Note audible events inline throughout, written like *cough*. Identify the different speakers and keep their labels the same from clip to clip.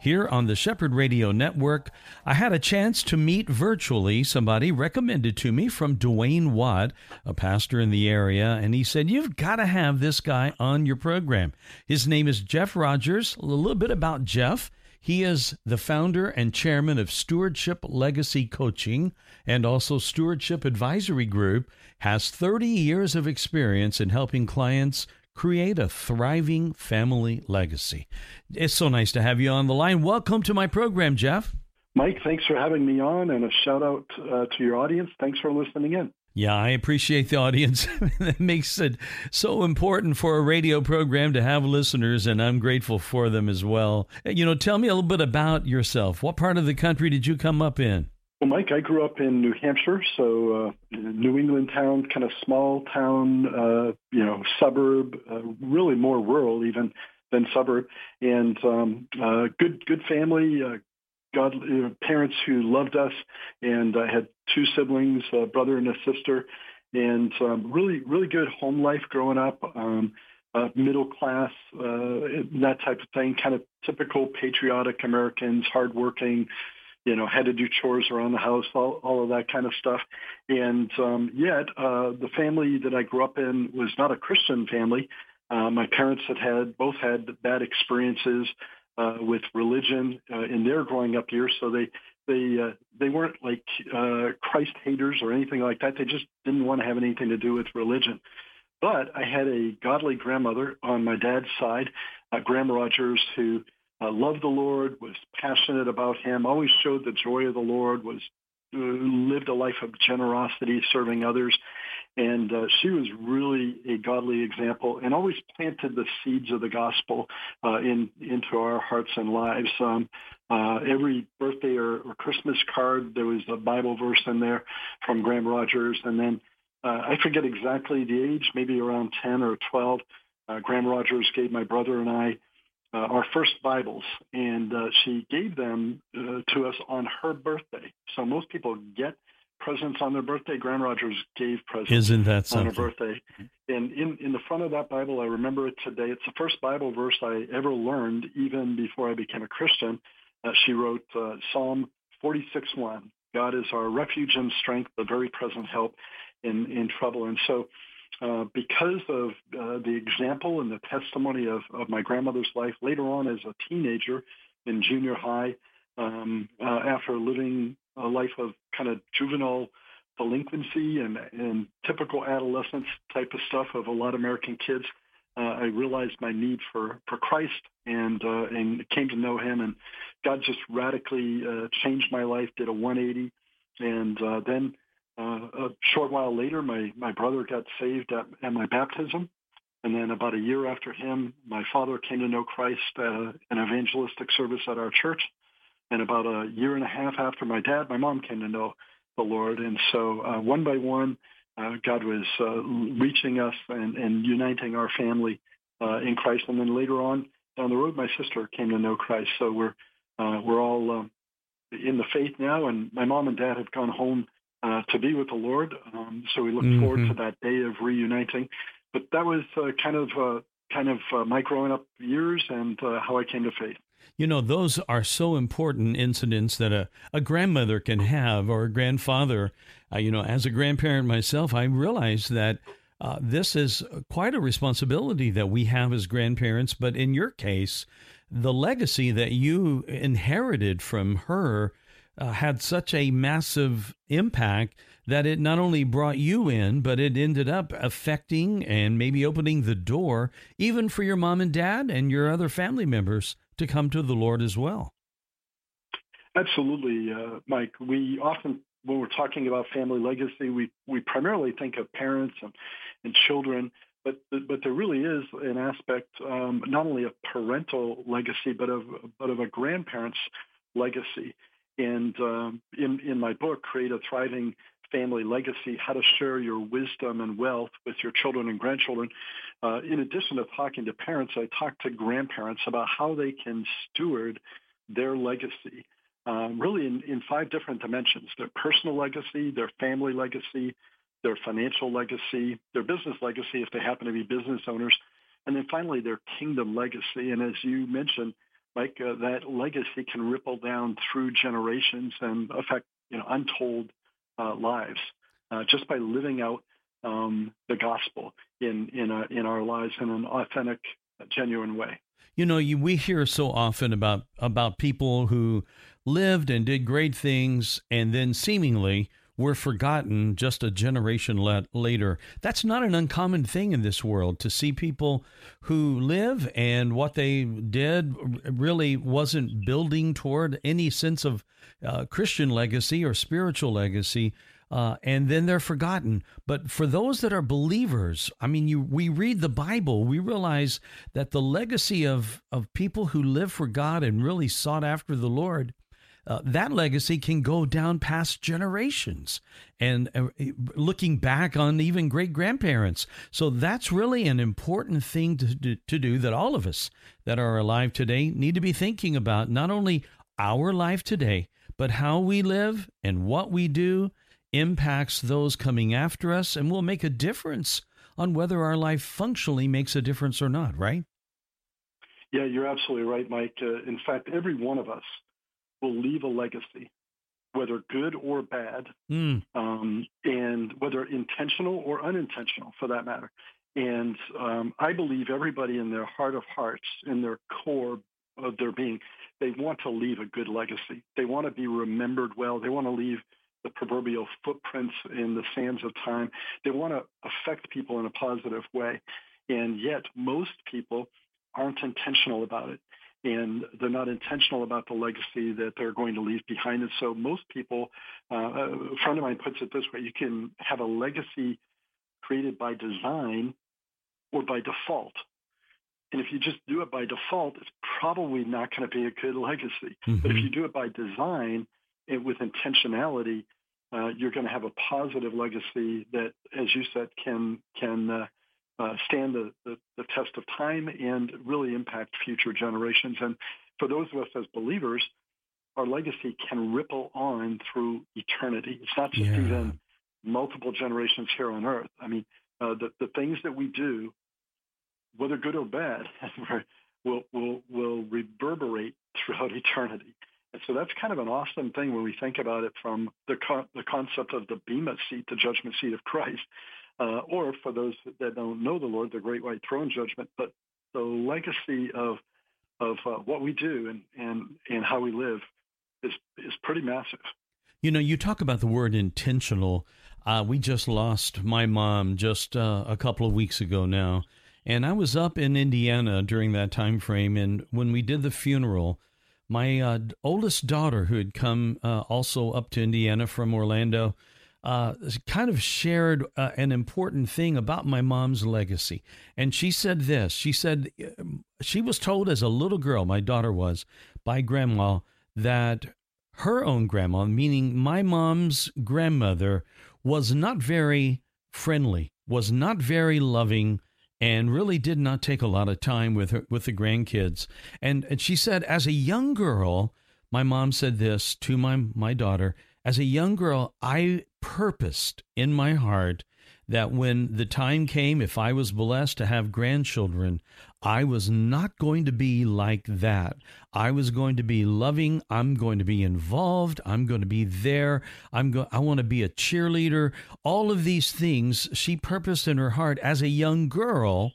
Speaker 1: here on the Shepherd Radio Network. I had a chance to meet virtually somebody recommended to me from Dwayne Watt, a pastor in the area, and he said, You've got to have this guy on your program. His name is Jeff Rogers. A little bit about Jeff. He is the founder and chairman of Stewardship Legacy Coaching and also Stewardship Advisory Group, has 30 years of experience in helping clients create a thriving family legacy. It's so nice to have you on the line. Welcome to my program, Jeff.
Speaker 2: Mike, thanks for having me on, and a shout out uh, to your audience. Thanks for listening in.
Speaker 1: Yeah, I appreciate the audience. *laughs* that makes it so important for a radio program to have listeners, and I'm grateful for them as well. You know, tell me a little bit about yourself. What part of the country did you come up in?
Speaker 2: Well, Mike, I grew up in New Hampshire, so uh, New England town, kind of small town, uh, you know, suburb, uh, really more rural even than suburb, and um, uh, good good family, uh, God parents who loved us, and I had two siblings, a brother and a sister, and um, really really good home life growing up. Um, uh, middle class, uh, that type of thing, kind of typical patriotic Americans, hardworking, you know, had to do chores around the house, all, all of that kind of stuff. And um, yet, uh, the family that I grew up in was not a Christian family. Uh, my parents had had both had bad experiences uh, with religion uh, in their growing up years, so they they uh, they weren't like uh, Christ haters or anything like that. They just didn't want to have anything to do with religion. But I had a godly grandmother on my dad's side, uh, Grandma Rogers, who uh, loved the Lord, was passionate about Him, always showed the joy of the Lord, was uh, lived a life of generosity, serving others, and uh, she was really a godly example, and always planted the seeds of the gospel uh, in into our hearts and lives. Um, uh, every birthday or, or Christmas card, there was a Bible verse in there from Graham Rogers, and then uh, I forget exactly the age, maybe around ten or twelve. Graham Rogers gave my brother and I uh, our first Bibles, and uh, she gave them uh, to us on her birthday. So most people get presents on their birthday. Graham Rogers gave presents
Speaker 1: Isn't that
Speaker 2: on her birthday. And in, in the front of that Bible, I remember it today. It's the first Bible verse I ever learned, even before I became a Christian. Uh, she wrote uh, Psalm 46:1. God is our refuge and strength, the very present help in, in trouble. And so uh, because of uh, the example and the testimony of, of my grandmother's life later on as a teenager in junior high, um, uh, after living a life of kind of juvenile delinquency and, and typical adolescence type of stuff of a lot of American kids, uh, I realized my need for, for Christ and uh, and came to know Him. And God just radically uh, changed my life, did a 180, and uh, then uh, a short while later, my, my brother got saved at, at my baptism. And then about a year after him, my father came to know Christ at a, an evangelistic service at our church. And about a year and a half after my dad, my mom came to know the Lord. And so uh, one by one, uh, God was uh, reaching us and, and uniting our family uh, in Christ. And then later on down the road, my sister came to know Christ. So we're uh, we're all um, in the faith now. And my mom and dad have gone home uh, to be with the Lord. Um, so we look mm-hmm. forward to that day of reuniting. But that was uh, kind of uh, kind of uh, my growing up years and uh, how I came to faith.
Speaker 1: You know, those are so important incidents that a, a grandmother can have or a grandfather. Uh, you know, as a grandparent myself, I realize that this is quite a responsibility that we have as grandparents. But in your case, the legacy that you inherited from her uh, had such a massive impact that it not only brought you in, but it ended up affecting and maybe opening the door even for your mom and dad and your other family members to come to the Lord as well.
Speaker 2: Absolutely, uh, Mike. We often, when we're talking about family legacy, we, we primarily think of parents and, and children, but but there really is an aspect um, not only of parental legacy, but of but of a grandparent's legacy. And um, in, in my book, Create a Thriving Family Legacy, How to Share Your Wisdom and Wealth with Your Children and Grandchildren, uh, in addition to talking to parents, I talk to grandparents about how they can steward their legacy, um, really in, in five different dimensions, their personal legacy, their family legacy, their financial legacy, their business legacy if they happen to be business owners, and then finally their kingdom legacy. And as you mentioned, Mike, uh, that legacy can ripple down through generations and affect you know untold uh, lives uh, just by living out um, the gospel in in, a, in our lives in an authentic, genuine way.
Speaker 1: You know, you, we hear so often about about people who lived and did great things and then seemingly were forgotten just a generation later. That's not an uncommon thing in this world to see people who live and what they did really wasn't building toward any sense of uh, Christian legacy or spiritual legacy. Uh, and then they're forgotten. But for those that are believers, I mean, you we read the Bible, we realize that the legacy of of people who live for God and really sought after the Lord uh, that legacy can go down past generations and uh, looking back on even great grandparents. So that's really an important thing to, to, do that all of us that are alive today need to be thinking about not only our life today, but how we live and what we do impacts those coming after us and will make a difference on whether our life functionally makes a difference or not, right?
Speaker 2: Yeah, you're absolutely right, Mike. Uh, in fact, every one of us will leave a legacy, whether good or bad, mm. um, and whether intentional or unintentional for that matter. And um, I believe everybody in their heart of hearts, in their core of their being, they want to leave a good legacy. They want to be remembered well. They want to leave the proverbial footprints in the sands of time. They want to affect people in a positive way. And yet, most people aren't intentional about it and they're not intentional about the legacy that they're going to leave behind. And so most people, uh, a friend of mine puts it this way, you can have a legacy created by design or by default. And if you just do it by default, it's probably not going to be a good legacy. Mm-hmm. But if you do it by design and with intentionality, uh, you're going to have a positive legacy that, as you said, can can uh, uh, stand the, the, the, test of time and really impact future generations. And for those of us as believers, our legacy can ripple on through eternity. It's not just yeah. even multiple generations here on earth. I mean, uh, the, the things that we do, whether good or bad, *laughs* will, will, will reverberate throughout eternity. And so that's kind of an awesome thing when we think about it from the, co- the concept of the Bema seat, the judgment seat of Christ uh, or for those that don't know the Lord, the great white throne judgment. But the legacy of of uh, what we do and, and and how we live is is pretty massive.
Speaker 1: You know, you talk about the word intentional. Uh, we just lost my mom just uh, a couple of weeks ago now, and I was up in Indiana during that time frame. And when we did the funeral, my uh, oldest daughter, who had come uh, also up to Indiana from Orlando, uh, kind of shared uh, an important thing about my mom's legacy. And she said this She said um, she was told as a little girl, my daughter was, by grandma, that her own grandma, meaning my mom's grandmother, was not very friendly, was not very loving, and really did not take a lot of time with her with the grandkids. And, and she said, as a young girl, my mom said this to my my daughter. As a young girl, I purposed in my heart that when the time came, if I was blessed to have grandchildren, I was not going to be like that. I was going to be loving. I'm going to be involved. I'm going to be there. I'm go- I want to be a cheerleader. All of these things she purposed in her heart as a young girl.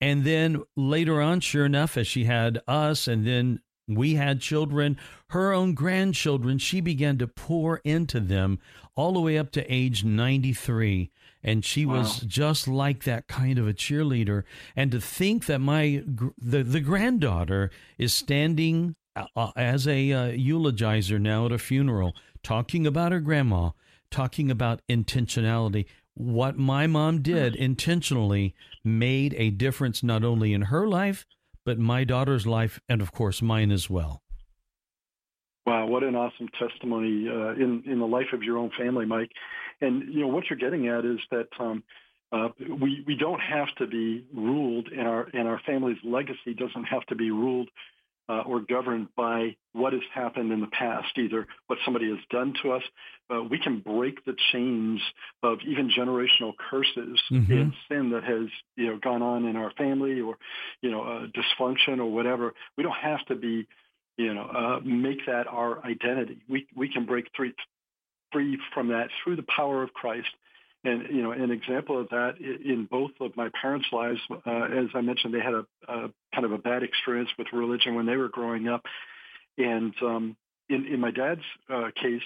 Speaker 1: And then later on, sure enough, as she had us and then we had children, her own grandchildren, she began to pour into them all the way up to age 93 and she wow. was just like that kind of a cheerleader. And to think that my the, the granddaughter is standing uh, uh, as a uh, eulogizer now at a funeral talking about her grandma talking about intentionality. What my mom did intentionally made a difference not only in her life but my daughter's life, and of course mine as well.
Speaker 2: Wow, what an awesome testimony uh, in in the life of your own family, Mike. And you know what you're getting at is that um, uh, we we don't have to be ruled, and our and our family's legacy doesn't have to be ruled uh, or governed by what has happened in the past, either what somebody has done to us. Uh, we can break the chains of even generational curses mm-hmm. and sin that has you know gone on in our family, or you know uh, dysfunction or whatever. We don't have to be you know, uh, make that our identity. We we can break free free from that through the power of Christ. And you know, an example of that in both of my parents' lives, uh, as I mentioned, they had a, a, kind of a bad experience with religion when they were growing up. And um, in in my dad's uh, case,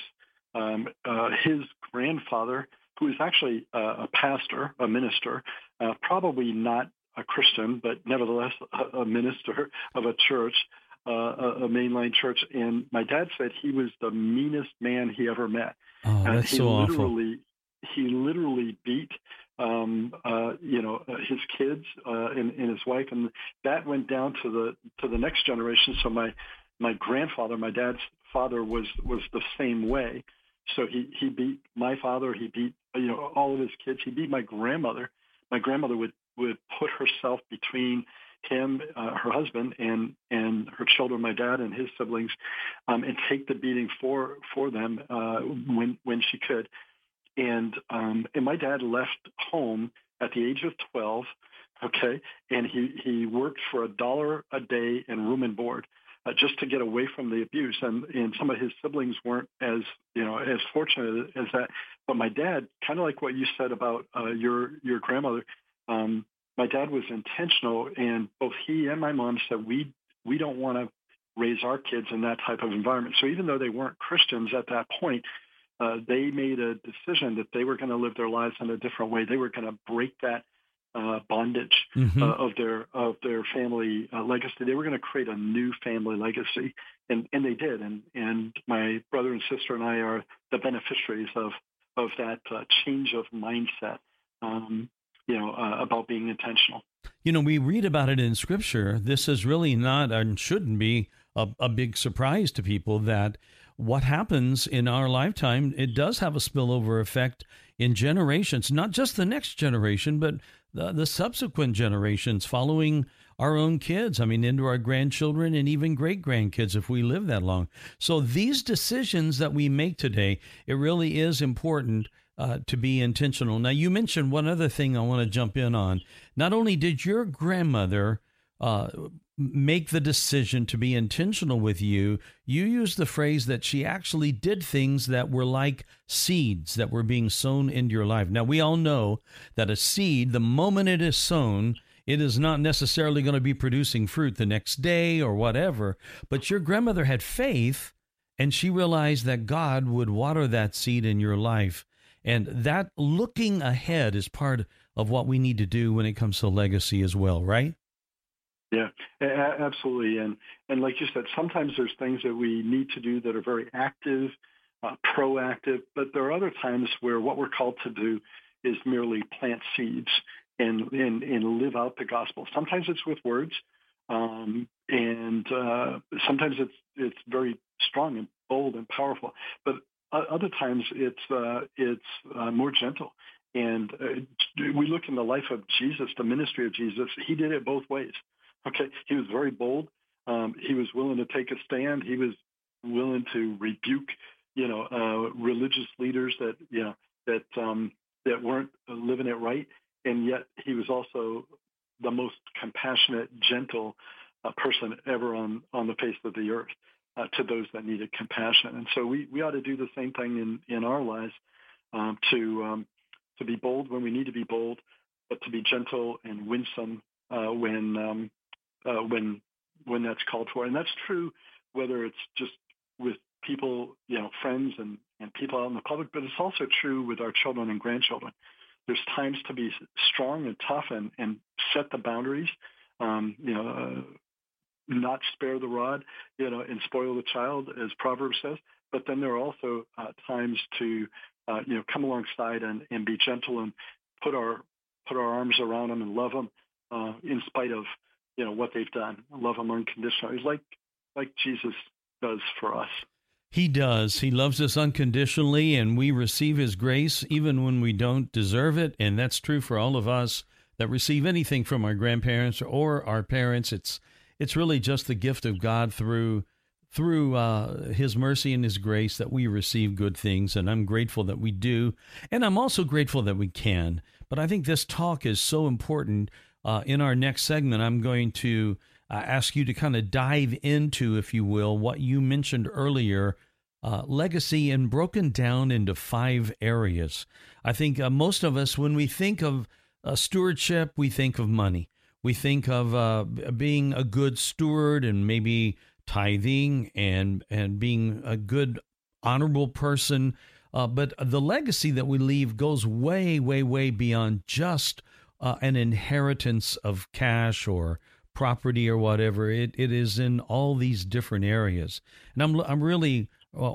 Speaker 2: um, uh, his grandfather, who is actually a pastor, a minister, uh, probably not a Christian, but nevertheless a, a minister of a church uh, a, mainline church, and my dad said he was the meanest man he ever met.
Speaker 1: Oh, that's
Speaker 2: he
Speaker 1: so
Speaker 2: literally,
Speaker 1: awful.
Speaker 2: He literally beat, um, uh, you know, uh, his kids uh, and, and his wife, and that went down to the to the next generation. So my my grandfather, my dad's father, was was the same way. So he he beat my father. He beat you know all of his kids. He beat my grandmother. My grandmother would would put herself between him, uh, her husband, and and her children, my dad and his siblings, um, and take the beating for for them uh, when when she could. And um, and my dad left home at the age of twelve, okay, and he he worked for a dollar a day in room and board. Uh, just to get away from the abuse, and and some of his siblings weren't as you know as fortunate as that. But my dad, kind of like what you said about uh, your your grandmother, um, my dad was intentional, and both he and my mom said we we don't want to raise our kids in that type of environment. So even though they weren't Christians at that point, uh, they made a decision that they were going to live their lives in a different way. They were going to break that uh, bondage mm-hmm. uh, of their of their family uh, legacy. They were going to create a new family legacy, and and they did. And and my brother and sister and I are the beneficiaries of of that uh, change of mindset. Um, you know, uh, about being intentional.
Speaker 1: You know, we read about it in Scripture. This is really not and shouldn't be a, a big surprise to people that what happens in our lifetime, it does have a spillover effect in generations, not just the next generation, but the, the subsequent generations following our own kids. I mean, into our grandchildren and even great grandkids if we live that long. So these decisions that we make today, it really is important uh, to be intentional. Now, you mentioned one other thing I want to jump in on. Not only did your grandmother uh, make the decision to be intentional with you, you used the phrase that she actually did things that were like seeds that were being sown into your life. Now, we all know that a seed, the moment it is sown, it is not necessarily going to be producing fruit the next day or whatever. But your grandmother had faith and she realized that God would water that seed in your life and that looking ahead is part of what we need to do when it comes to legacy as well, right?
Speaker 2: Yeah, absolutely. And and like you said, sometimes there's things that we need to do that are very active, uh, proactive, but there are other times where what we're called to do is merely plant seeds and and, and live out the gospel. Sometimes it's with words, um, and uh, sometimes it's it's very strong and bold and powerful. But other times it's uh, it's uh, more gentle. And uh, we look in the life of Jesus, the ministry of Jesus. He did it both ways. Okay, he was very bold. Um, he was willing to take a stand. He was willing to rebuke, you know, uh, religious leaders that you know that um, that weren't living it right. And yet he was also the most compassionate, gentle uh, person ever on on the face of the earth uh, to those that needed compassion. And so we, we ought to do the same thing in, in our lives um, to um, to be bold when we need to be bold, but to be gentle and winsome uh, when um, uh, when when that's called for. And that's true whether it's just with people, you know, friends and, and people out in the public, but it's also true with our children and grandchildren. There's times to be strong and tough and, and set the boundaries. Um, you know, uh, not spare the rod, you know, and spoil the child, as Proverbs says. But then there are also uh, times to, uh, you know, come alongside and, and be gentle and put our put our arms around them and love them uh, in spite of, you know, what they've done. Love them unconditionally, like like Jesus does for us.
Speaker 1: He does. He loves us unconditionally, and we receive His grace even when we don't deserve it. And that's true for all of us that receive anything from our grandparents or our parents. It's it's really just the gift of God through through uh, His mercy and His grace that we receive good things, and I'm grateful that we do, and I'm also grateful that we can. But I think this talk is so important. Uh, in our next segment, I'm going to uh, ask you to kind of dive into, if you will, what you mentioned earlier uh, legacy and broken down into five areas. I think uh, most of us, when we think of uh, stewardship, we think of money. We think of uh, being a good steward and maybe tithing and and being a good, honorable person. But the legacy that we leave goes way, way, way beyond just uh, an inheritance of cash or property or whatever. It it is in all these different areas, and I'm I'm really uh,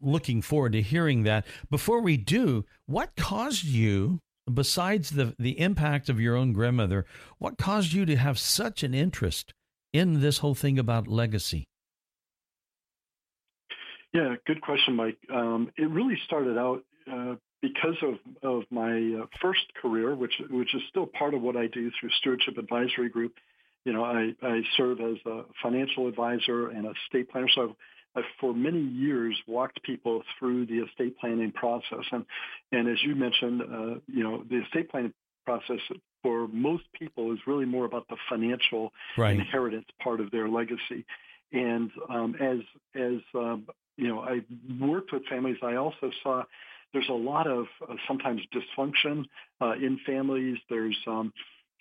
Speaker 1: looking forward to hearing that. Before we do, what caused you, besides the the impact of your own grandmother, what caused you to have such an interest in this whole thing about legacy?
Speaker 2: Yeah, good question, Mike. Um, it really started out uh, because of, of my uh, first career, which which is still part of what I do through Stewardship Advisory Group you know, I, I serve as a financial advisor and a estate planner. So I've, I've for many years walked people through the estate planning process. And, and as you mentioned, uh, you know, the estate planning process for most people is really more about the financial right. inheritance part of their legacy. And um, as as um, you know, I worked with families. I also saw there's a lot of uh, sometimes dysfunction uh, in families. There's um,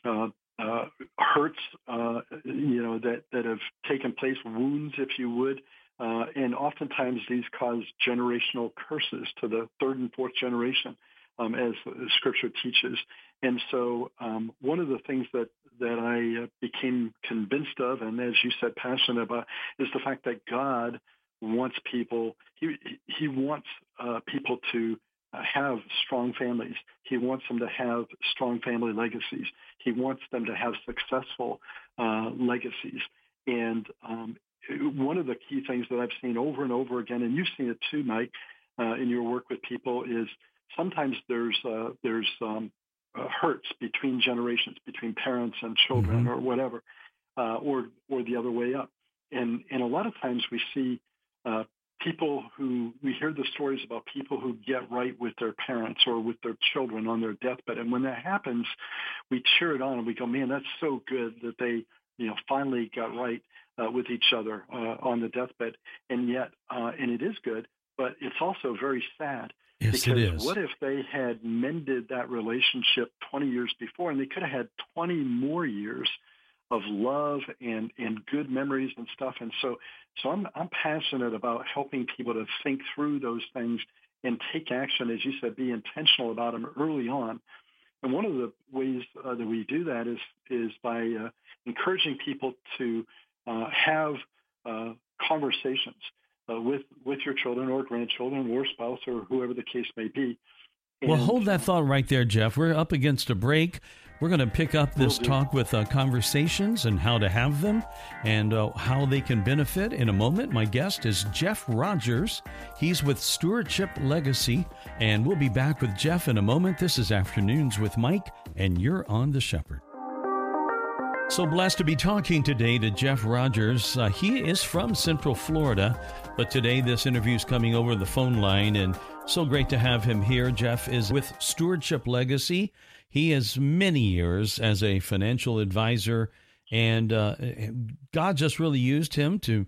Speaker 2: uh, uh, hurts, uh, you know, that, that have taken place, wounds, if you would. And oftentimes these cause generational curses to the third and fourth generation, um, as Scripture teaches. And so, um, one of the things that that I became convinced of, and as you said, passionate about, is the fact that God wants people. He He wants uh, people to have strong families. He wants them to have strong family legacies. He wants them to have successful uh, legacies. And um, one of the key things that I've seen over and over again, and you've seen it too, Mike, uh, in your work with people, is sometimes there's uh, there's um, uh, hurts between generations, between parents and children, mm-hmm. or whatever, uh, or or the other way up. And and a lot of times we see uh, people who we hear the stories about people who get right with their parents or with their children on their deathbed and when that happens we cheer it on and we go man that's so good that they you know finally got right uh, with each other uh, on the deathbed and yet uh, and it is good but it's also very sad
Speaker 1: yes,
Speaker 2: because
Speaker 1: it is.
Speaker 2: what if they had mended that relationship 20 years before and they could have had 20 more years of love and and good memories and stuff. And so so I'm I'm passionate about helping people to think through those things and take action, as you said, be intentional about them early on. And one of the ways uh, that we do that is is by uh, encouraging people to uh, have uh, conversations uh, with with your children or grandchildren or spouse or whoever the case may be.
Speaker 1: And, well, hold that thought right there, Jeff. We're up against a break. We're going to pick up this talk with uh, conversations and how to have them and uh, how they can benefit in a moment. My guest is Jeff Rogers. He's with Stewardship Legacy, and we'll be back with Jeff in a moment. This is Afternoons with Mike, and you're on The Shepherd. So blessed to be talking today to Jeff Rogers. Uh, he is from Central Florida, but today this interview is coming over the phone line, and so great to have him here. Jeff is with Stewardship Legacy. He has many years as a financial advisor, and uh, God just really used him to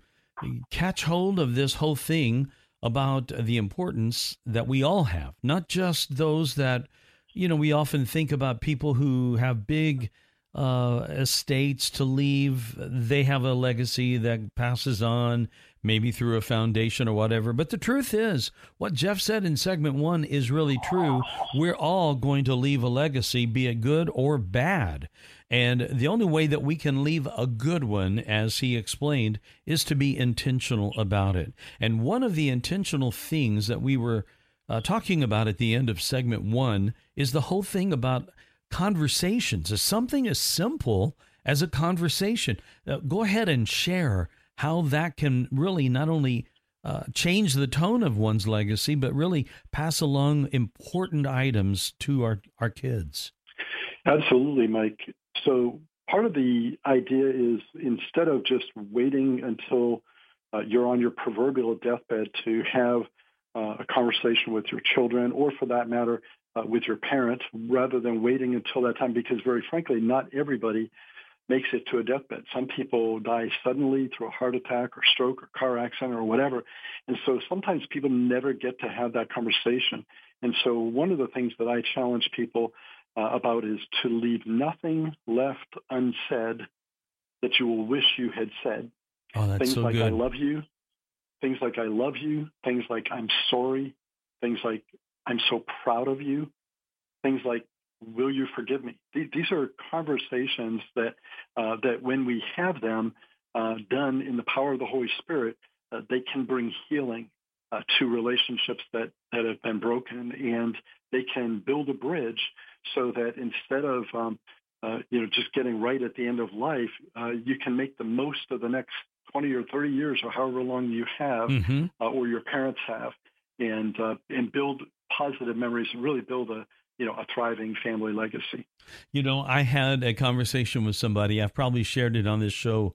Speaker 1: catch hold of this whole thing about the importance that we all have, not just those that, you know, we often think about people who have big uh, estates to leave. They have a legacy that passes on maybe through a foundation or whatever. But the truth is, what Jeff said in segment one is really true. We're all going to leave a legacy, be it good or bad. And the only way that we can leave a good one, as he explained, is to be intentional about it. And one of the intentional things that we were uh, talking about at the end of segment one is the whole thing about conversations. Something as simple as a conversation. Uh, go ahead and share how that can really not only uh, change the tone of one's legacy, but really pass along important items to our, our kids.
Speaker 2: Absolutely, Mike. So part of the idea is instead of just waiting until uh, you're on your proverbial deathbed to have uh, a conversation with your children, or for that matter, uh, with your parents, rather than waiting until that time, because very frankly, not everybody makes it to a deathbed. Some people die suddenly through a heart attack or stroke or car accident or whatever. And so sometimes people never get to have that conversation. And so one of the things that I challenge people uh, about is to leave nothing left unsaid that you will wish you had said.
Speaker 1: Oh, that's
Speaker 2: things
Speaker 1: so
Speaker 2: like
Speaker 1: good.
Speaker 2: I love you, things like I love you, things like I'm sorry, things like I'm so proud of you, things like will you forgive me? These are conversations that uh, that when we have them uh, done in the power of the Holy Spirit, uh, they can bring healing uh, to relationships that that have been broken, and they can build a bridge so that instead of um, uh, you know just getting right at the end of life, uh, you can make the most of the next 20 or 30 years or however long you have
Speaker 1: mm-hmm.
Speaker 2: or your parents have, and and build positive memories and really build a you know a thriving family legacy.
Speaker 1: You know, I had a conversation with somebody. I've probably shared it on this show.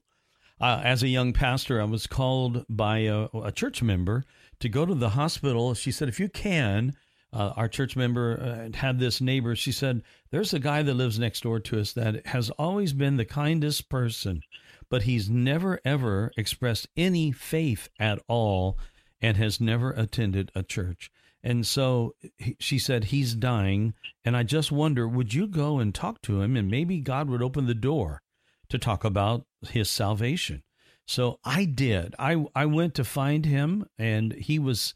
Speaker 1: Uh, as a young pastor, I was called by a, a, church member to go to the hospital. She said, "If you can." Uh, our church member uh, had this neighbor. She said, "There's a guy that lives next door to us that has always been the kindest person, but he's never ever expressed any faith at all, and has never attended a church." And so he, she said, He's dying. And I just wonder, would you go and talk to him? And maybe God would open the door to talk about his salvation. So I did. I, I went to find him, and he was,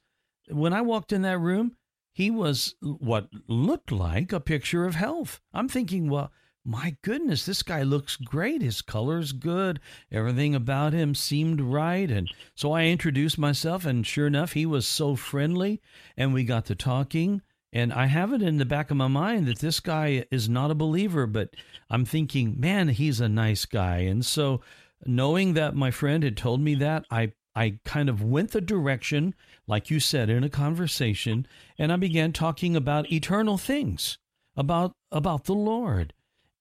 Speaker 1: when I walked in that room, he was what looked like a picture of health. I'm thinking, well, my goodness, this guy looks great. His color's good. Everything about him seemed right. And so I introduced myself, and sure enough, he was so friendly. And we got to talking. And I have it in the back of my mind that this guy is not a believer, but I'm thinking, man, he's a nice guy. And so, knowing that my friend had told me that, I I kind of went the direction, like you said, in a conversation, and I began talking about eternal things, about about the Lord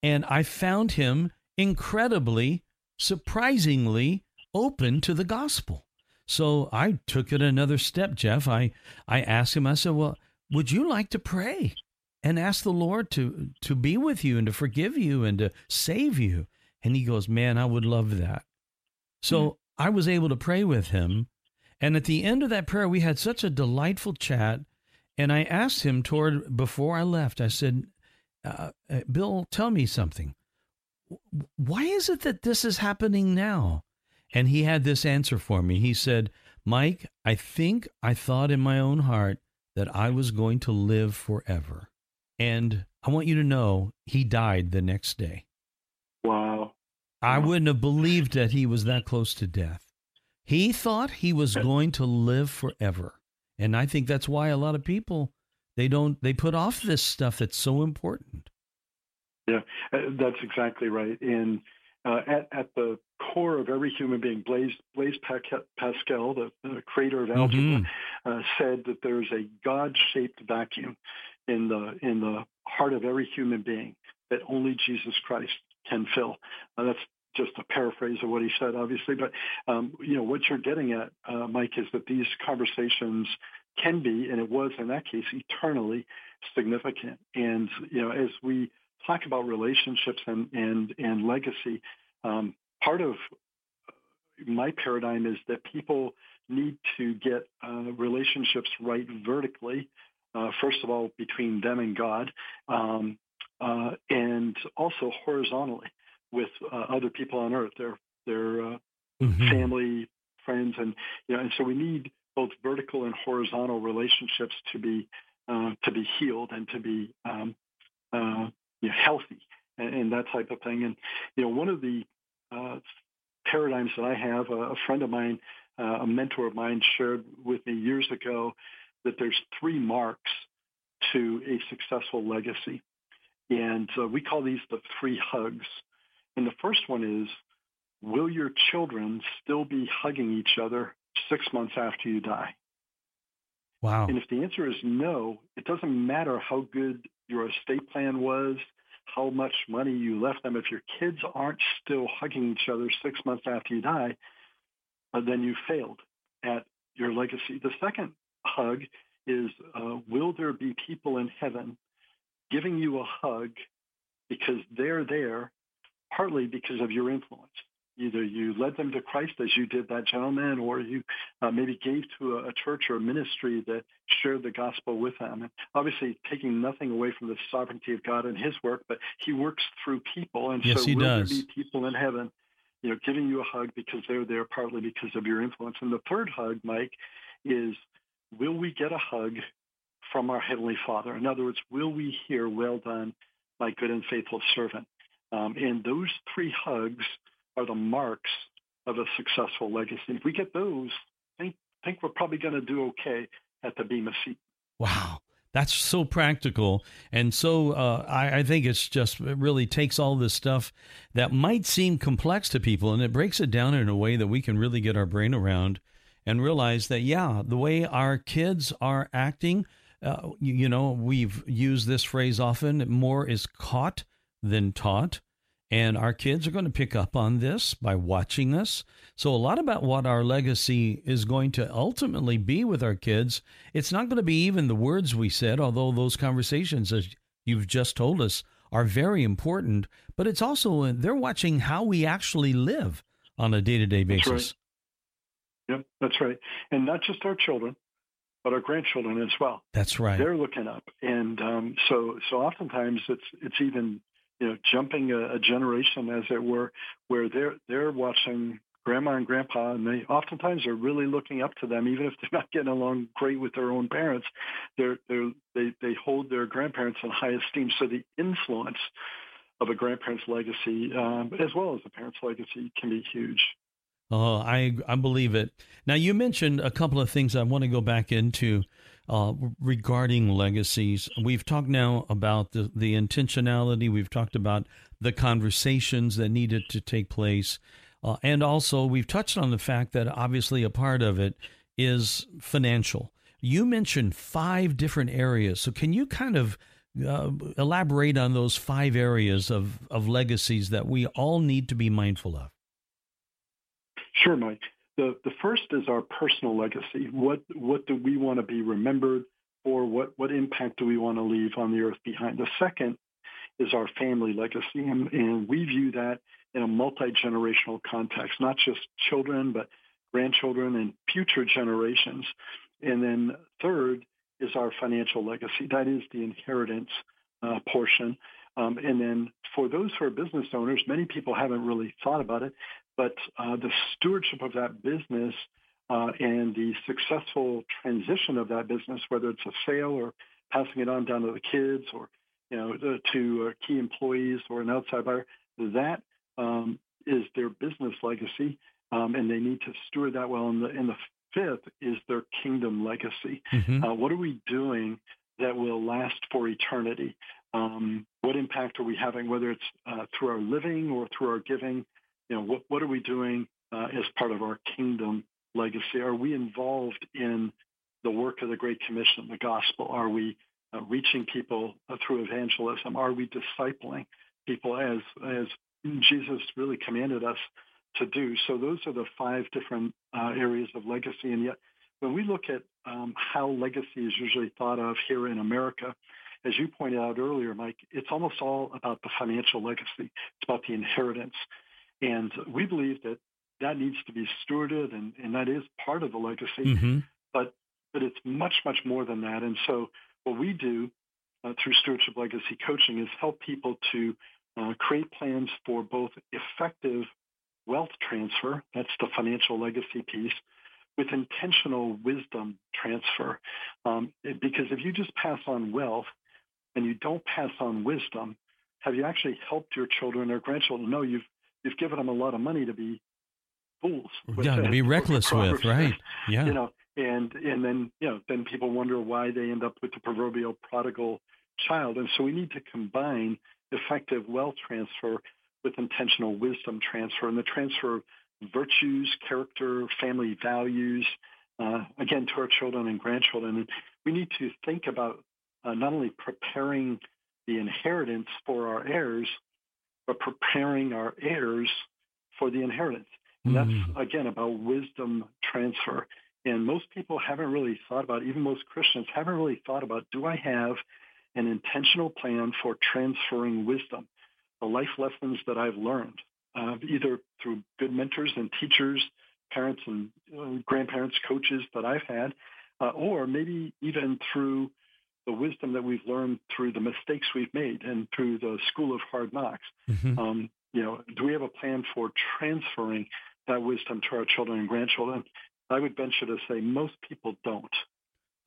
Speaker 1: and I found him incredibly, surprisingly open to the gospel. So I took it another step, Jeff. I, I asked him, I said, Well, would you like to pray and ask the Lord to, to be with you and to forgive you and to save you? And he goes, Man, I would love that. So mm-hmm. I was able to pray with him. And at the end of that prayer, we had such a delightful chat. And I asked him toward before I left, I said, uh, uh, Bill, tell me something. Why is it that this is happening now? And he had this answer for me. He said, Mike, I think I thought in my own heart that I was going to live forever. And I want you to know he died the next day.
Speaker 2: Wow.
Speaker 1: I wouldn't have believed that he was that close to death. He thought he was going to live forever. And I think that's why a lot of people they don't. They put off this stuff that's so important.
Speaker 2: Yeah, uh, that's exactly right. And uh, at at the core of every human being, Blaise Blaise Pascal, the, the creator of algebra, mm-hmm. uh, said that there's a God-shaped vacuum in the in the heart of every human being that only Jesus Christ can fill. Uh, that's just a paraphrase of what he said, obviously. But um, you know what you're getting at, uh, Mike, is that these conversations can be, and it was in that case, eternally significant. And you know, as we talk about relationships and and and legacy, um, part of my paradigm is that people need to get uh, relationships right vertically. Uh, first of all, between them and God, um, uh, and also horizontally with uh, other people on earth, their their uh, mm-hmm. family, friends, and you know, and so we need both vertical and horizontal relationships to be uh, to be healed and to be um, uh, you know, healthy and, and, that type of thing. And you know, one of the uh, paradigms that I have, a, friend of mine, uh, a mentor of mine, shared with me years ago that there's three marks to a successful legacy, and uh, we call these the three hugs. And the first one is, will your children still be hugging each other six months after you die?
Speaker 1: Wow.
Speaker 2: And if the answer is no, it doesn't matter how good your estate plan was, how much money you left them. If your kids aren't still hugging each other six months after you die, uh, then you failed at your legacy. The second hug is uh, will there be people in heaven giving you a hug because they're there partly because of your influence? Either you led them to Christ as you did that gentleman, or you uh, maybe gave to a, a, church or a ministry that shared the gospel with them. And obviously, taking nothing away from the sovereignty of God and His work, but He works through people, and
Speaker 1: yes,
Speaker 2: so
Speaker 1: he
Speaker 2: will
Speaker 1: does.
Speaker 2: there be people in heaven, you know, giving you a hug because they're there partly because of your influence. And the third hug, Mike, is will we get a hug from our Heavenly Father? In other words, will we hear, well done, my good and faithful servant? Um, and those three hugs are the marks of a successful legacy. If we get those, I think, think we're probably going to do okay at the Bema seat.
Speaker 1: Wow. That's so practical. And so uh, I, I, think it's just, it really takes all this stuff that might seem complex to people and it breaks it down in a way that we can really get our brain around and realize that, yeah, the way our kids are acting, uh, you, you know, we've used this phrase often more is caught than taught. And our kids are going to pick up on this by watching us. So, a lot about what our legacy is going to ultimately be with our kids, it's not going to be even the words we said, although those conversations, as you've just told us, are very important. But it's also, uh, they're watching how we actually live on a day to day basis.
Speaker 2: Right. Yep, that's right. And not just our children, but our grandchildren as well.
Speaker 1: That's right.
Speaker 2: They're looking up, and um, so so oftentimes it's it's even you know, jumping a, a generation, as it were, where they're they're watching grandma and grandpa, and they oftentimes are really looking up to them, even if they're not *laughs* getting along great with their own parents. They're, they're, they they hold their grandparents in high esteem. So the influence of a grandparent's legacy, um, as well as the parent's legacy, can be huge.
Speaker 1: Oh, I I believe it. Now you mentioned a couple of things I want to go back into uh, regarding legacies. We've talked now about the, the intentionality, we've talked about the conversations that needed to take place. Uh, and also, we've touched on the fact that obviously a part of it is financial. You mentioned five different areas. So, can you kind of uh, elaborate on those five areas of, of legacies that we all need to be mindful of?
Speaker 2: Sure, Mike. The, the first is our personal legacy. What, what do we want to be remembered for? What, what impact do we want to leave on the earth behind? The second is our family legacy. And, and we view that in a multi-generational context, not just children, but grandchildren and future generations. And then third is our financial legacy. That is the inheritance uh, portion. Um, and then for those who are business owners, many people haven't really thought about it, but uh, the stewardship of that business uh, and the successful transition of that business, whether it's a sale or passing it on down to the kids or you know to uh, key employees or an outside buyer, that um, is their business legacy, um, and they need to steward that well. And the, and the fifth is their kingdom legacy. Mm-hmm. Uh, what are we doing that will last for eternity? Um, what impact are we having, whether it's uh, through our living or through our giving? You know, what, what are we doing uh, as part of our kingdom legacy? Are we involved in the work of the Great Commission, of the gospel? Are we uh, reaching people uh, through evangelism? Are we discipling people as as Jesus really commanded us to do? So those are the five different uh, areas of legacy. And yet, when we look at um, how legacy is usually thought of here in America, as you pointed out earlier, Mike, it's almost all about the financial legacy. It's about the inheritance. And we believe that that needs to be stewarded, and, and that is part of the legacy. Mm-hmm. But but it's much much more than that. And so what we do uh, through stewardship legacy coaching is help people to uh, create plans for both effective wealth transfer. That's the financial legacy piece. With intentional wisdom transfer, um, because if you just pass on wealth and you don't pass on wisdom, have you actually helped your children or grandchildren? No, you've you've given them a lot of money to be fools.
Speaker 1: yeah, to be reckless with, right? Yeah.
Speaker 2: You know, and and then you know then people wonder why they end up with the proverbial prodigal child, and so we need to combine effective wealth transfer with intentional wisdom transfer, and the transfer of virtues, character, family values, uh, again, to our children and grandchildren. And we need to think about uh, not only preparing the inheritance for our heirs, but preparing our heirs for the inheritance. And that's, mm. again, about wisdom transfer. And most people haven't really thought about, even most Christians haven't really thought about, do I have an intentional plan for transferring wisdom, the life lessons that I've learned, uh, either through good mentors and teachers, parents and uh, grandparents, coaches that I've had, uh, or maybe even through the wisdom that we've learned through the mistakes we've made and through the school of hard knocks. Mm-hmm. Um, you know, do we have a plan for transferring that wisdom to our children and grandchildren? I would venture to say most people don't.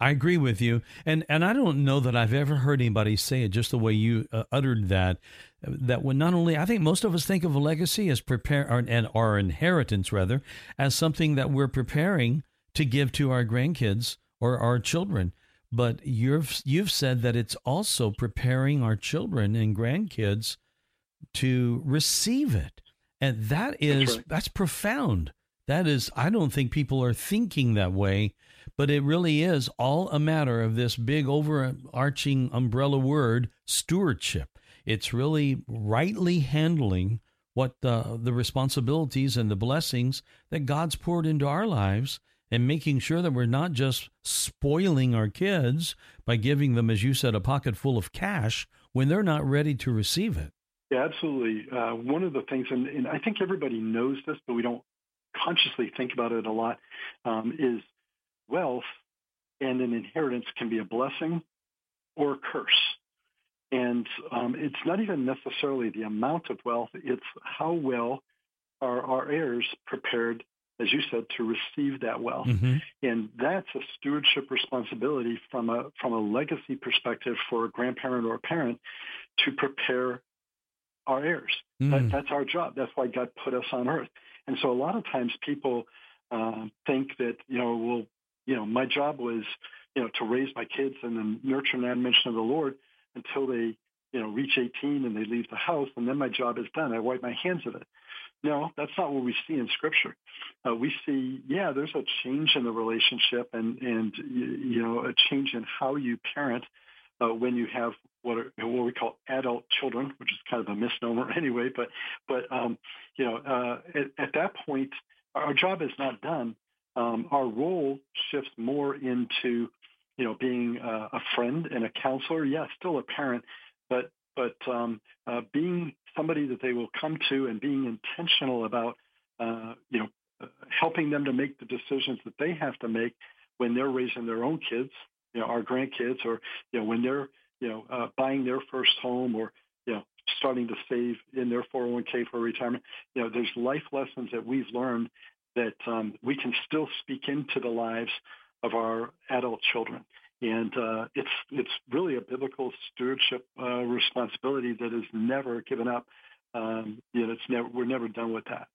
Speaker 1: I agree with you, and and I don't know that I've ever heard anybody say it just the way you uh, uttered that. That when not only I think most of us think of a legacy as prepare or, and our inheritance rather as something that we're preparing to give to our grandkids or our children, but you've you've said that it's also preparing our children and grandkids to receive it, and that is that's, profound. That is, I don't think people are thinking that way but it really is all a matter of this big overarching umbrella word stewardship. It's really rightly handling what the, the responsibilities and the blessings that God's poured into our lives and making sure that we're not just spoiling our kids by giving them, as you said, a pocket full of cash when they're not ready to receive it.
Speaker 2: Yeah, absolutely. Uh, one of the things, and, and, I think everybody knows this, but we don't consciously think about it a lot, um, is wealth and an inheritance can be a blessing or a curse. And um, it's not even necessarily the amount of wealth, it's how well are our heirs prepared, as you said, to receive that wealth. Mm-hmm. And that's a stewardship responsibility from a, from a legacy perspective for a grandparent or a parent to prepare our heirs. Mm. That, that's our job. That's why God put us on earth. And so a lot of times people uh, think that, you know, well, you know, my job was, you know, to raise my kids and then nurture and admonition of the Lord until they, you know, reach 18 and they leave the house, and then my job is done. I wipe my hands of it. No, that's not what we see in Scripture. Uh, we see, yeah, there's a change in the relationship, and and you know, a change in how you parent uh, when you have what are, what we call adult children, which is kind of a misnomer *laughs* anyway. But but um, you know, uh, at, at that point, our job is not done um, our role shifts more into, you know, being uh, a friend and a counselor. Yes, yeah, still a parent, but but um, uh, being somebody that they will come to and being intentional about, uh, you know, uh, helping them to make the decisions that they have to make when they're raising their own kids, you know, our grandkids, or you know, when they're you know uh, buying their first home, or you know, starting to save in their 401k for retirement. You know, there's life lessons that we've learned that um, we can still speak into the lives of our adult children. And uh, it's it's really a biblical stewardship uh, responsibility that is never given up. Um, you know, it's never we're never done with that.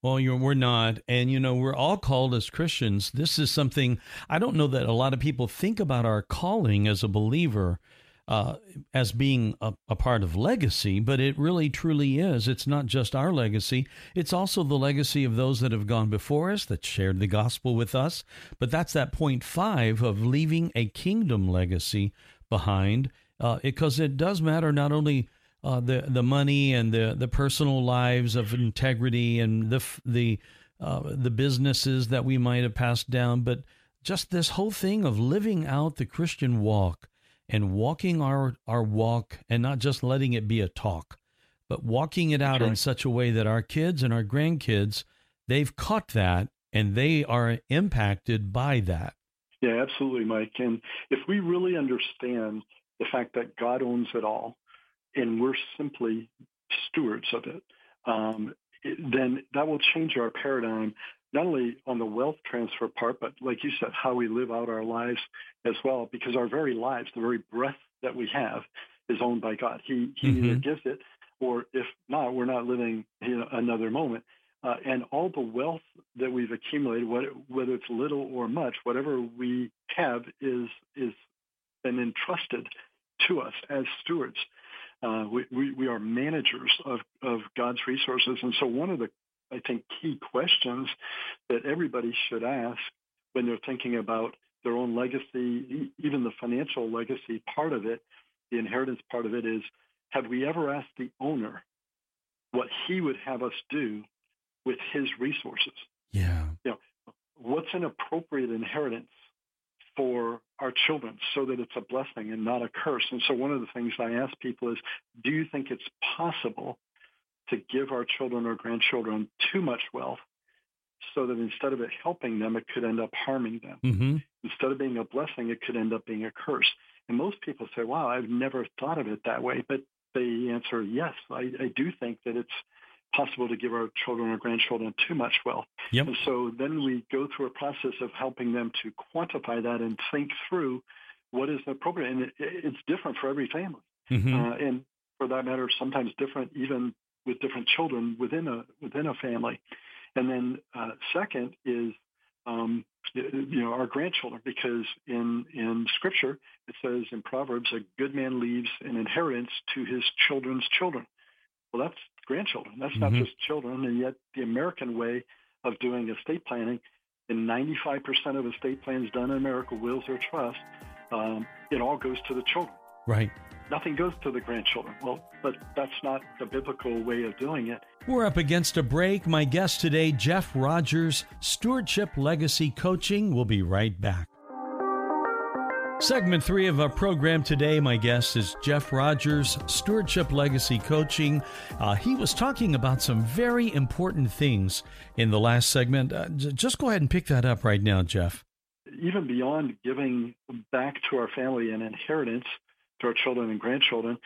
Speaker 1: Well, you we're not. And, you know, we're all called as Christians. This is something I don't know that a lot of people think about our calling as a believer uh, as being a, a, part of legacy, but it really truly is. It's not just our legacy, it's also the legacy of those that have gone before us, that shared the gospel with us. But that's that point five of leaving a kingdom legacy behind, uh, because it does matter not only. Uh, the the money and the the personal lives of integrity and the the uh, the businesses that we might have passed down, but just this whole thing of living out the Christian walk and walking our, our walk and not just letting it be a talk, but walking it out right. in such a way that our kids and our grandkids, they've caught that and they are impacted by that.
Speaker 2: Yeah, absolutely, Mike. And if we really understand the fact that God owns it all and we're simply stewards of it, um, then that will change our paradigm not only on the wealth transfer part, but like you said, how we live out our lives as well, because our very lives, the very breath that we have, is owned by God. He He mm-hmm. either gives it, or if not, we're not living you know, another moment. Uh, and all the wealth that we've accumulated, whether it's little or much, whatever we have is is been entrusted to us as stewards. Uh, we, we, we are managers of, of God's resources. And so one of the I think, key questions that everybody should ask when they're thinking about their own legacy, even the financial legacy part of it, the inheritance part of it is, have we ever asked the owner what he would have us do with his resources?
Speaker 1: Yeah.
Speaker 2: You know, what's an appropriate inheritance for our children so that it's a blessing and not a curse? And so one of the things I ask people is, do you think it's possible to give our children or grandchildren too much wealth so that instead of it helping them, it could end up harming them.
Speaker 1: Mm-hmm.
Speaker 2: Instead of being a blessing, it could end up being a curse. And most people say, wow, I've never thought of it that way. But they answer, yes, I, I do think that it's possible to give our children or grandchildren too much wealth.
Speaker 1: Yep.
Speaker 2: And so then we go through a process of helping them to quantify that and think through what is appropriate. And it, it's different for every family.
Speaker 1: Mm-hmm.
Speaker 2: Uh, and for that matter, sometimes different even with different children within a within a family. And then uh, second is um, you know our grandchildren, because in in Scripture it says in Proverbs, a good man leaves an inheritance to his children's children. Well, that's grandchildren. That's
Speaker 1: Mhm.
Speaker 2: not just children. And yet the American way of doing estate planning, in 95% of estate plans done in America, wills or trust, um, it all goes to the children
Speaker 1: Right.
Speaker 2: Nothing goes to the grandchildren. Well, but that's not the biblical way of doing it.
Speaker 1: We're up against a break. My guest today, Jeff Rogers, Stewardship Legacy Coaching. We'll be right back. Segment three of our program today, my guest is Jeff Rogers, Stewardship Legacy Coaching. Uh, he was talking about some very important things in the last segment. Uh, j- just go ahead and pick that up right now, Jeff.
Speaker 2: Even beyond giving back to our family an inheritance to our children and grandchildren,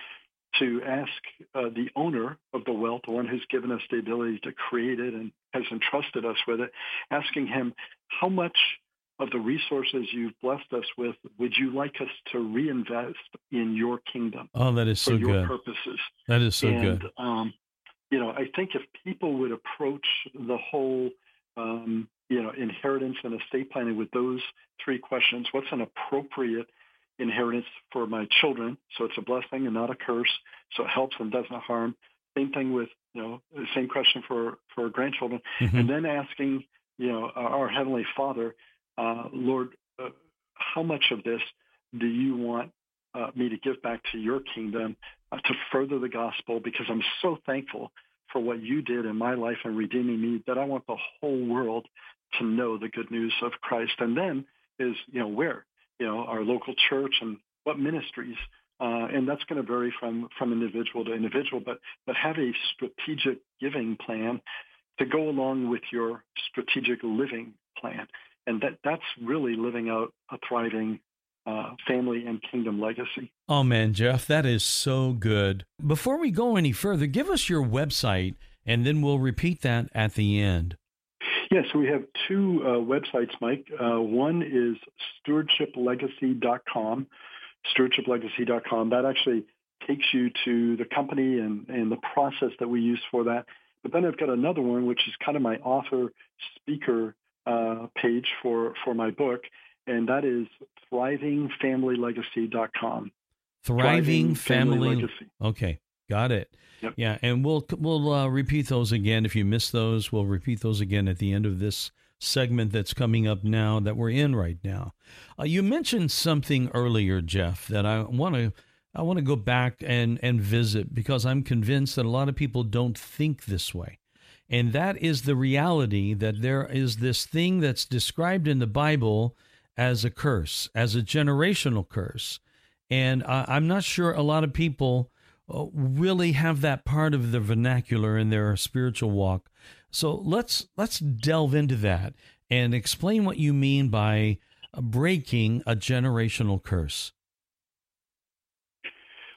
Speaker 2: to ask uh, the owner of the wealth, the one who's given us the ability to create it and has entrusted us with it, asking him, how much of the resources you've blessed us with would you like us to reinvest in your kingdom
Speaker 1: Oh, that is
Speaker 2: for
Speaker 1: so
Speaker 2: your
Speaker 1: good.
Speaker 2: purposes?
Speaker 1: That is so
Speaker 2: and,
Speaker 1: good.
Speaker 2: Um, you know, I think if people would approach the whole, um, you know, inheritance and estate planning with those three questions, what's an appropriate inheritance for my children? So it's a blessing and not a curse. So it helps and doesn't harm. Same thing with, you know, the same question for, for grandchildren.
Speaker 1: Mhm.
Speaker 2: And then asking, you know, our Heavenly Father, uh, Lord, uh, how much of this do you want uh, me to give back to your kingdom uh, to further the gospel? Because I'm so thankful for what you did in my life and redeeming me that I want the whole world to know the good news of Christ. And then is, you know, where, you know, our local church and what ministries. Uh, and that's going to vary from, from individual to individual, but, but have a strategic giving plan to go along with your strategic living plan. And that, that's really living out a thriving uh, family and kingdom legacy.
Speaker 1: Oh man, Jeff, that is so good. Before we go any further, give us your website and then we'll repeat that at the end.
Speaker 2: Yes, we have two uh, websites, Mike. Uh, one is stewardshiplegacy.com, stewardshiplegacy.com. That actually takes you to the company and, and the process that we use for that. But then I've got another one, which is kind of my author speaker uh, page for, for my book, and that is thrivingfamilylegacy.com.
Speaker 1: Thriving Family.
Speaker 2: Legacy.
Speaker 1: Okay, got it.
Speaker 2: Yep.
Speaker 1: Yeah, and we'll we'll uh, repeat those again. If you missed those, we'll repeat those again at the end of this segment that's coming up now that we're in right now. Uh, you mentioned something earlier, Jeff, that I want to I want to go back and and visit because I'm convinced that a lot of people don't think this way. And that is the reality that there is this thing that's described in the Bible as a curse, as a generational curse. And I, I'm not sure a lot of people really have that part of the vernacular in their spiritual walk. So let's let's delve into that and explain what you mean by uh, breaking a generational curse.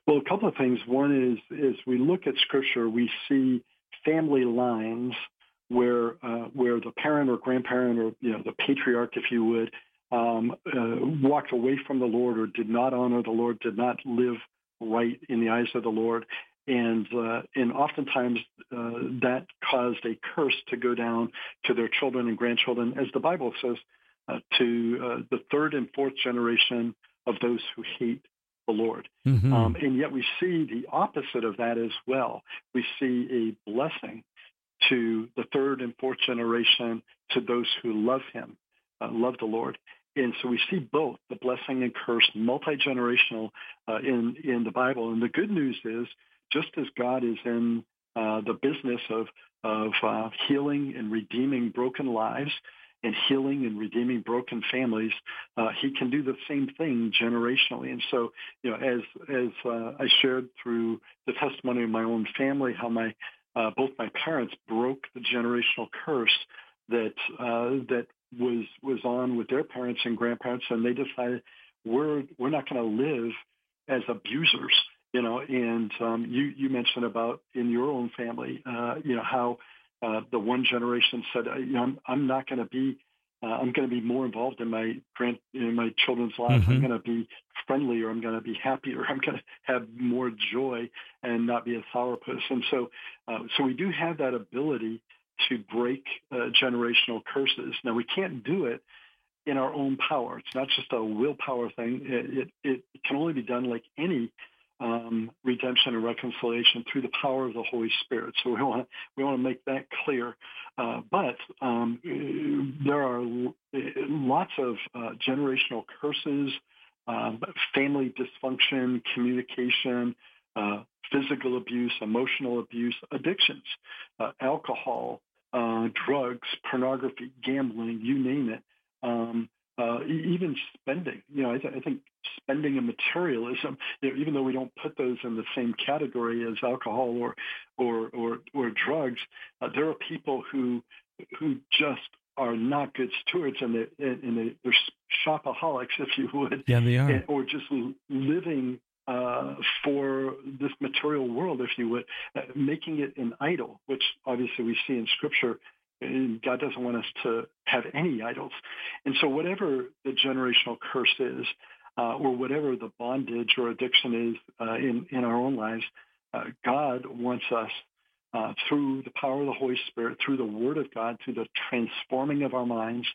Speaker 2: Well, a couple of things. One is is we look at Scripture, we see family lines where uh, where the parent or grandparent or you know the patriarch, if you would, um, uh, walked away from the Lord or did not honor the Lord, did not live right in the eyes of the Lord, and uh, and oftentimes uh, that caused a curse to go down to their children and grandchildren, as the Bible says, uh, to uh, the third and fourth generation of those who hate the Lord.
Speaker 1: Mhm.
Speaker 2: Um, and yet we see the opposite of that as well. We see a blessing to the third and fourth generation to those who love him, uh, love the Lord. And so we see both the blessing and curse, multi-generational uh, in, in the Bible. And the good news is, just as God is in uh, the business of, of uh, healing and redeeming broken lives, and healing and redeeming broken families, uh, he can do the same thing generationally. And so, you know, as as uh, I shared through the testimony of my own family, how my uh, both my parents broke the generational curse that uh, that was was on with their parents and grandparents, and they decided we're we're not going to live as abusers, you know. And um, you you mentioned about in your own family, uh, you know how uh, the one generation said, you know, I'm, I'm not going to be uh, I'm going to be more involved in my grand in my children's lives. Mm-hmm. I'm going to be friendlier. I'm going to be happier. *laughs* I'm going to have more joy and not be a sourpuss. And so, uh, so we do have that ability to break uh, generational curses. Now we can't do it in our own power. It's not just a willpower thing. It, it, it can only be done like any um, redemption and reconciliation through the power of the Holy Spirit. So we want to we want to make that clear. Uh, but um, there are lots of uh, generational curses, um, family dysfunction, communication, uh, physical abuse, emotional abuse, addictions, uh, alcohol, uh, drugs, pornography, gambling, you name it. Um, uh, even spending. You know, I, th- I, think spending and materialism. You know, even though we don't put those in the same category as alcohol or or or, or drugs, uh, there are people who who just are not good stewards and they and they, they're shopaholics, if you would.
Speaker 1: Yeah, they are.
Speaker 2: or just living uh, for this material world, if you would, uh, making it an idol, which obviously we see in Scripture and God doesn't want us to have any idols. And so whatever the generational curse is, uh, or whatever the bondage or addiction is uh, in, in our own lives, uh, God wants us uh, through the power of the Holy Spirit, through the Word of God, through the transforming of our minds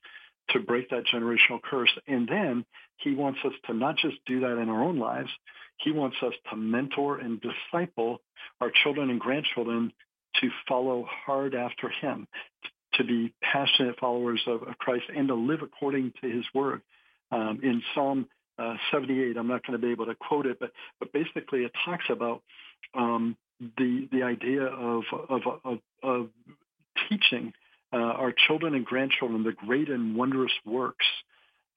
Speaker 2: to break that generational curse. And then he wants us to not just do that in our own lives, he wants us to mentor and disciple our children and grandchildren to follow hard after him, to be passionate followers of, of Christ, and to live according to his word. Um, in Psalm uh, 78, I'm not going to be able to quote it, but, but basically it talks about um, the, the idea of, of, of, of teaching uh, our children and grandchildren the great and wondrous works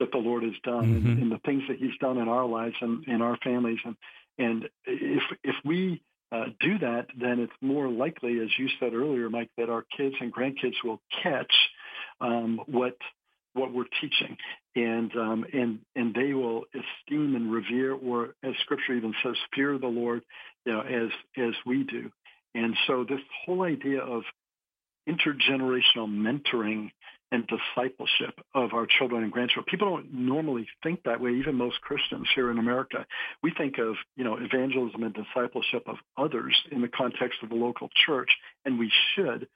Speaker 2: that the Lord has done mm-hmm. and, and, the things that he's done in our lives and in our families. And, and if, if we uh, do that, then it's more likely, as you said earlier, Mike, that our kids and grandkids will catch um, what what we're teaching, and um, and and they will esteem and revere, or as Scripture even says, fear the Lord, you know, as as we do. And so this whole idea of intergenerational mentoring and discipleship of our children and grandchildren. People don't normally think that way, even most Christians here in America. We think of, you know, evangelism and discipleship of others in the context of the local church, and we should.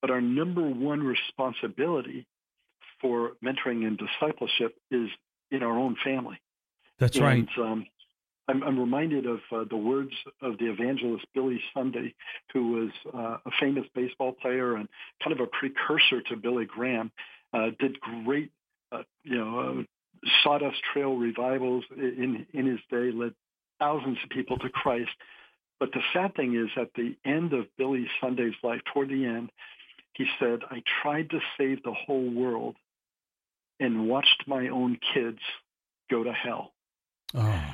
Speaker 2: But our number one responsibility for mentoring and discipleship is in our own family.
Speaker 1: That's
Speaker 2: and,
Speaker 1: right.
Speaker 2: Um, I'm, I'm, reminded of uh, the words of the evangelist Billy Sunday, who was uh, a famous baseball player and kind of a precursor to Billy Graham. Uh, did great, uh, you know, uh, Sawdust Trail revivals in in his day, led thousands of people to Christ. But the sad thing is, at the end of Billy Sunday's life, toward the end, he said, "I tried to save the whole world, and watched my own kids go to hell."
Speaker 1: Oh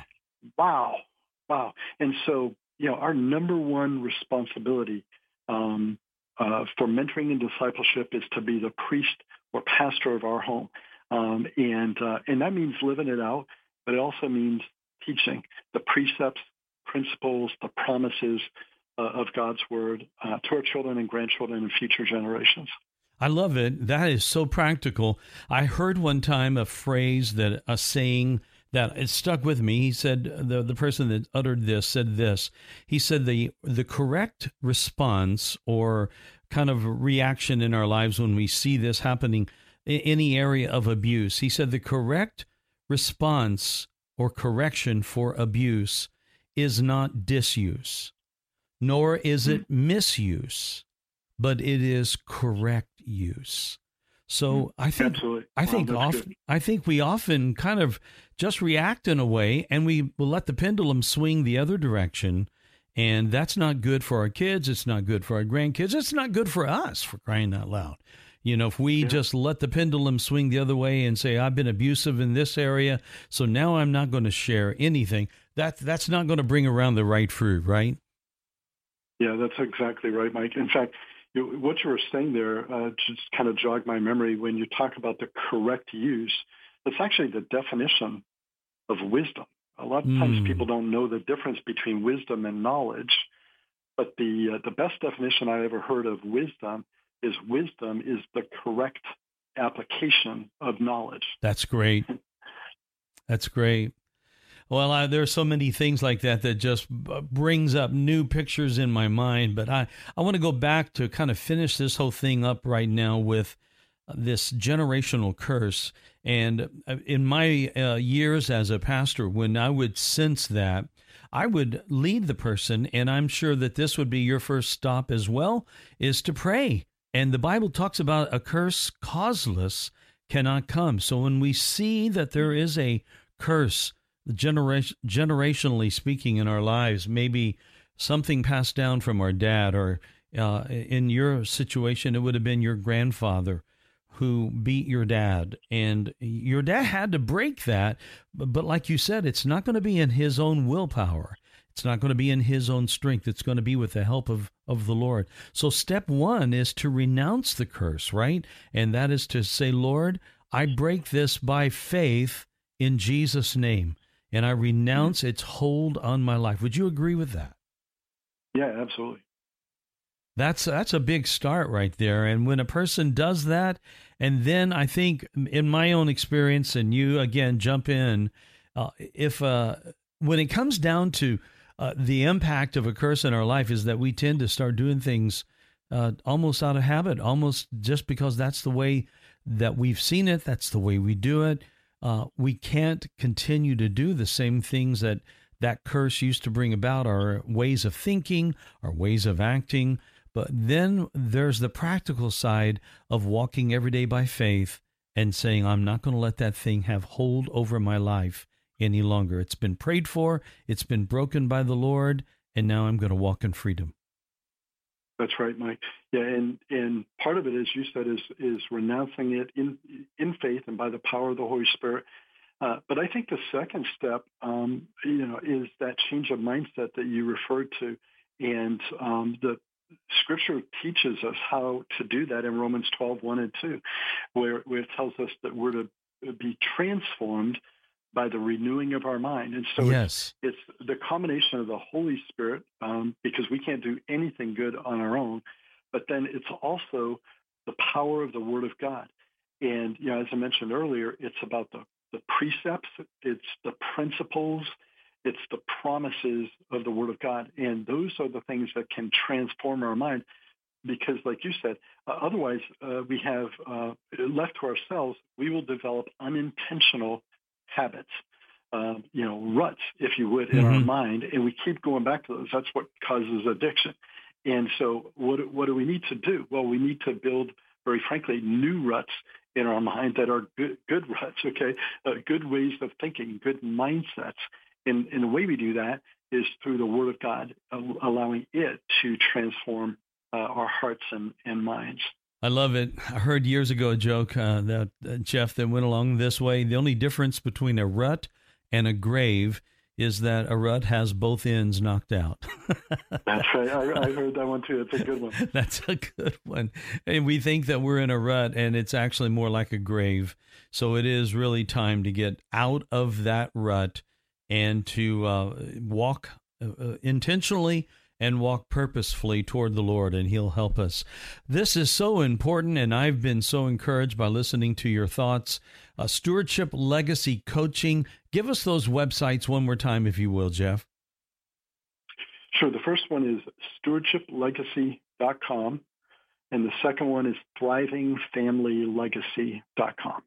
Speaker 2: wow, wow. And so, you know, our number one responsibility um, uh, for mentoring and discipleship is to be the priest or pastor of our home. Um, and, uh, and that means living it out, but it also means teaching the precepts, principles, the promises uh, of God's word uh, to our children and grandchildren and future generations.
Speaker 1: I love it. That is so practical. I heard one time a phrase that a saying that it stuck with me. He said the the person that uttered this said this. He said the the correct response or kind of reaction in our lives when we see this happening in any area of abuse. He said the correct response or correction for abuse is not disuse, nor is it mm-hmm. misuse, but it is correct use. So
Speaker 2: Mm-hmm.
Speaker 1: I think
Speaker 2: Absolutely.
Speaker 1: I think often
Speaker 2: good.
Speaker 1: I think we often kind of just react in a way, and we will let the pendulum swing the other direction, and that's not good for our kids. It's not good for our grandkids. It's not good for us for crying out loud. You know, if we
Speaker 2: Yeah.
Speaker 1: just let the pendulum swing the other way and say I've been abusive in this area, so now I'm not going to share anything. That that's not going to bring around the right fruit, right?
Speaker 2: Yeah, that's exactly right, Mike. In fact, you, what you were saying there uh, just kind of jogged my memory when you talk about the correct use. That's actually the definition of wisdom. A lot of times
Speaker 1: Mm.
Speaker 2: people don't know the difference between wisdom and knowledge, but the uh, the best definition I ever heard of wisdom is wisdom is the correct application of knowledge.
Speaker 1: That's great. *laughs* That's great. Well, I, there are so many things like that that just brings up new pictures in my mind. But I, I want to go back to kind of finish this whole thing up right now with this generational curse. And uh, in my uh, years as a pastor, when I would sense that, I would lead the person, and I'm sure that this would be your first stop as well, is to pray. And the Bible talks about a curse causeless cannot come. So when we see that there is a curse, generation, generationally speaking, in our lives, maybe something passed down from our dad, or uh, in your situation, it would have been your grandfather who beat your dad, and your dad had to break that. But, but like you said, it's not going to be in his own willpower. It's not going to be in his own strength. It's going to be with the help of, of the Lord. So, step one is to renounce the curse, right? And that is to say, Lord, I break this by faith in Jesus' name, and I renounce its hold on my life. Would you agree with that?
Speaker 2: Yeah, absolutely.
Speaker 1: That's that's a big start right there. And when a person does that, and then I think in my own experience, and you again jump in, uh, if uh, when it comes down to uh, the impact of a curse in our life, is that we tend to start doing things uh, almost out of habit, almost just because that's the way that we've seen it. That's the way we do it. Uh, we can't continue to do the same things that that curse used to bring about our ways of thinking, our ways of acting. But then there's the practical side of walking every day by faith and saying, I'm not going to let that thing have hold over my life any longer. It's been prayed for, it's been broken by the Lord, and now I'm going to walk in freedom.
Speaker 2: That's right, Mike. Yeah, and and part of it, as you said, is is renouncing it in in faith and by the power of the Holy Spirit. Uh, but I think the second step, um, you know, is that change of mindset that you referred to, and um, the Scripture teaches us how to do that in Romans 12, 1 and 2, where, where it tells us that we're to be transformed by the renewing of our mind. And so
Speaker 1: yes.
Speaker 2: it's, it's the combination of the Holy Spirit, um, because we can't do anything good on our own, but then it's also the power of the Word of God. And, you know, as I mentioned earlier, it's about the, the precepts, it's the principles, it's the promises of the Word of God. And those are the things that can transform our mind because, like you said, uh, otherwise uh, we have uh, left to ourselves, we will develop unintentional habits, uh, you know, ruts, if you would, in mm-hmm. our mind. And we keep going back to those. That's what causes addiction. And so what, what do we need to do? Well, we need to build, very frankly, new ruts in our mind that are good, good ruts, okay? Uh, good ways of thinking, good mindsets. And, and the way we do that is through the Word of God, uh, allowing it to transform uh, our hearts and, and minds.
Speaker 1: I love it. I heard years ago a joke uh, that uh, Jeff that went along this way. The only difference between a rut and a grave is that a rut has both ends knocked out. *laughs*
Speaker 2: That's right. I, I, heard that one too. It's a good one. *laughs*
Speaker 1: That's a good one. And we think that we're in a rut, and it's actually more like a grave. So it is really time to get out of that rut and to uh, walk uh, intentionally and walk purposefully toward the Lord, and He'll help us. This is so important, and I've been so encouraged by listening to your thoughts. Uh, Stewardship Legacy Coaching. Give us those websites one more time, if you will, Jeff.
Speaker 2: Sure. The first one is stewardshiplegacy.com, and the second one is thrivingfamilylegacy.com.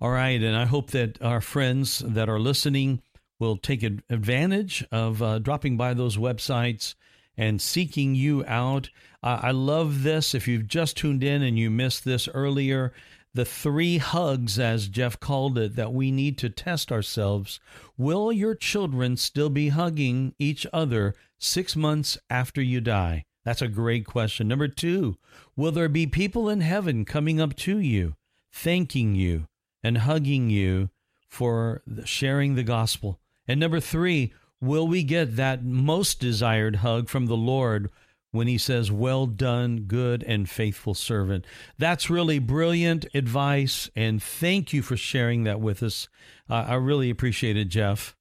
Speaker 1: All right, and I hope that our friends that are listening will take advantage of uh, dropping by those websites and seeking you out. Uh, I love this. If you've just tuned in and you missed this earlier, the three hugs, as Jeff called it, that we need to test ourselves. Will your children still be hugging each other six months after you die? That's a great question. Number two, will there be people in heaven coming up to you, thanking you, and hugging you for sharing the gospel? And number three, will we get that most desired hug from the Lord when he says, Well done, good and faithful servant? That's really brilliant advice, and thank you for sharing that with us. Uh, I really appreciate it, Jeff.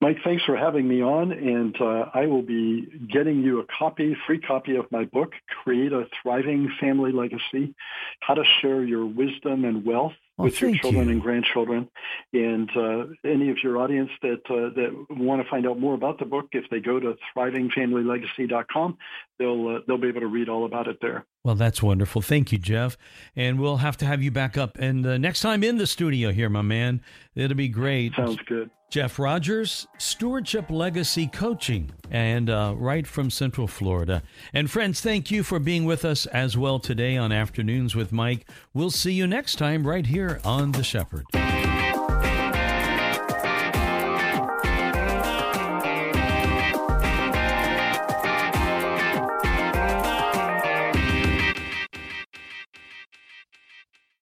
Speaker 2: Mike, thanks for having me on, and uh, I will be getting you a copy, free copy of my book, Create a Thriving Family Legacy, How to Share Your Wisdom and Wealth oh, with your children
Speaker 1: you.
Speaker 2: and grandchildren. And uh, any of your audience that uh, that want to find out more about the book, if they go to thrivingfamilylegacy.com, they'll uh, they'll be able to read all about it there.
Speaker 1: Well, that's wonderful. Thank you, Jeff. And we'll have to have you back up. And uh, next time in the studio here, my man, it'll be great.
Speaker 2: Sounds good.
Speaker 1: Jeff Rogers, Stewardship Legacy Coaching, and uh, right from Central Florida. And friends, thank you for being with us as well today on Afternoons with Mike. We'll see you next time right here on The Shepherd.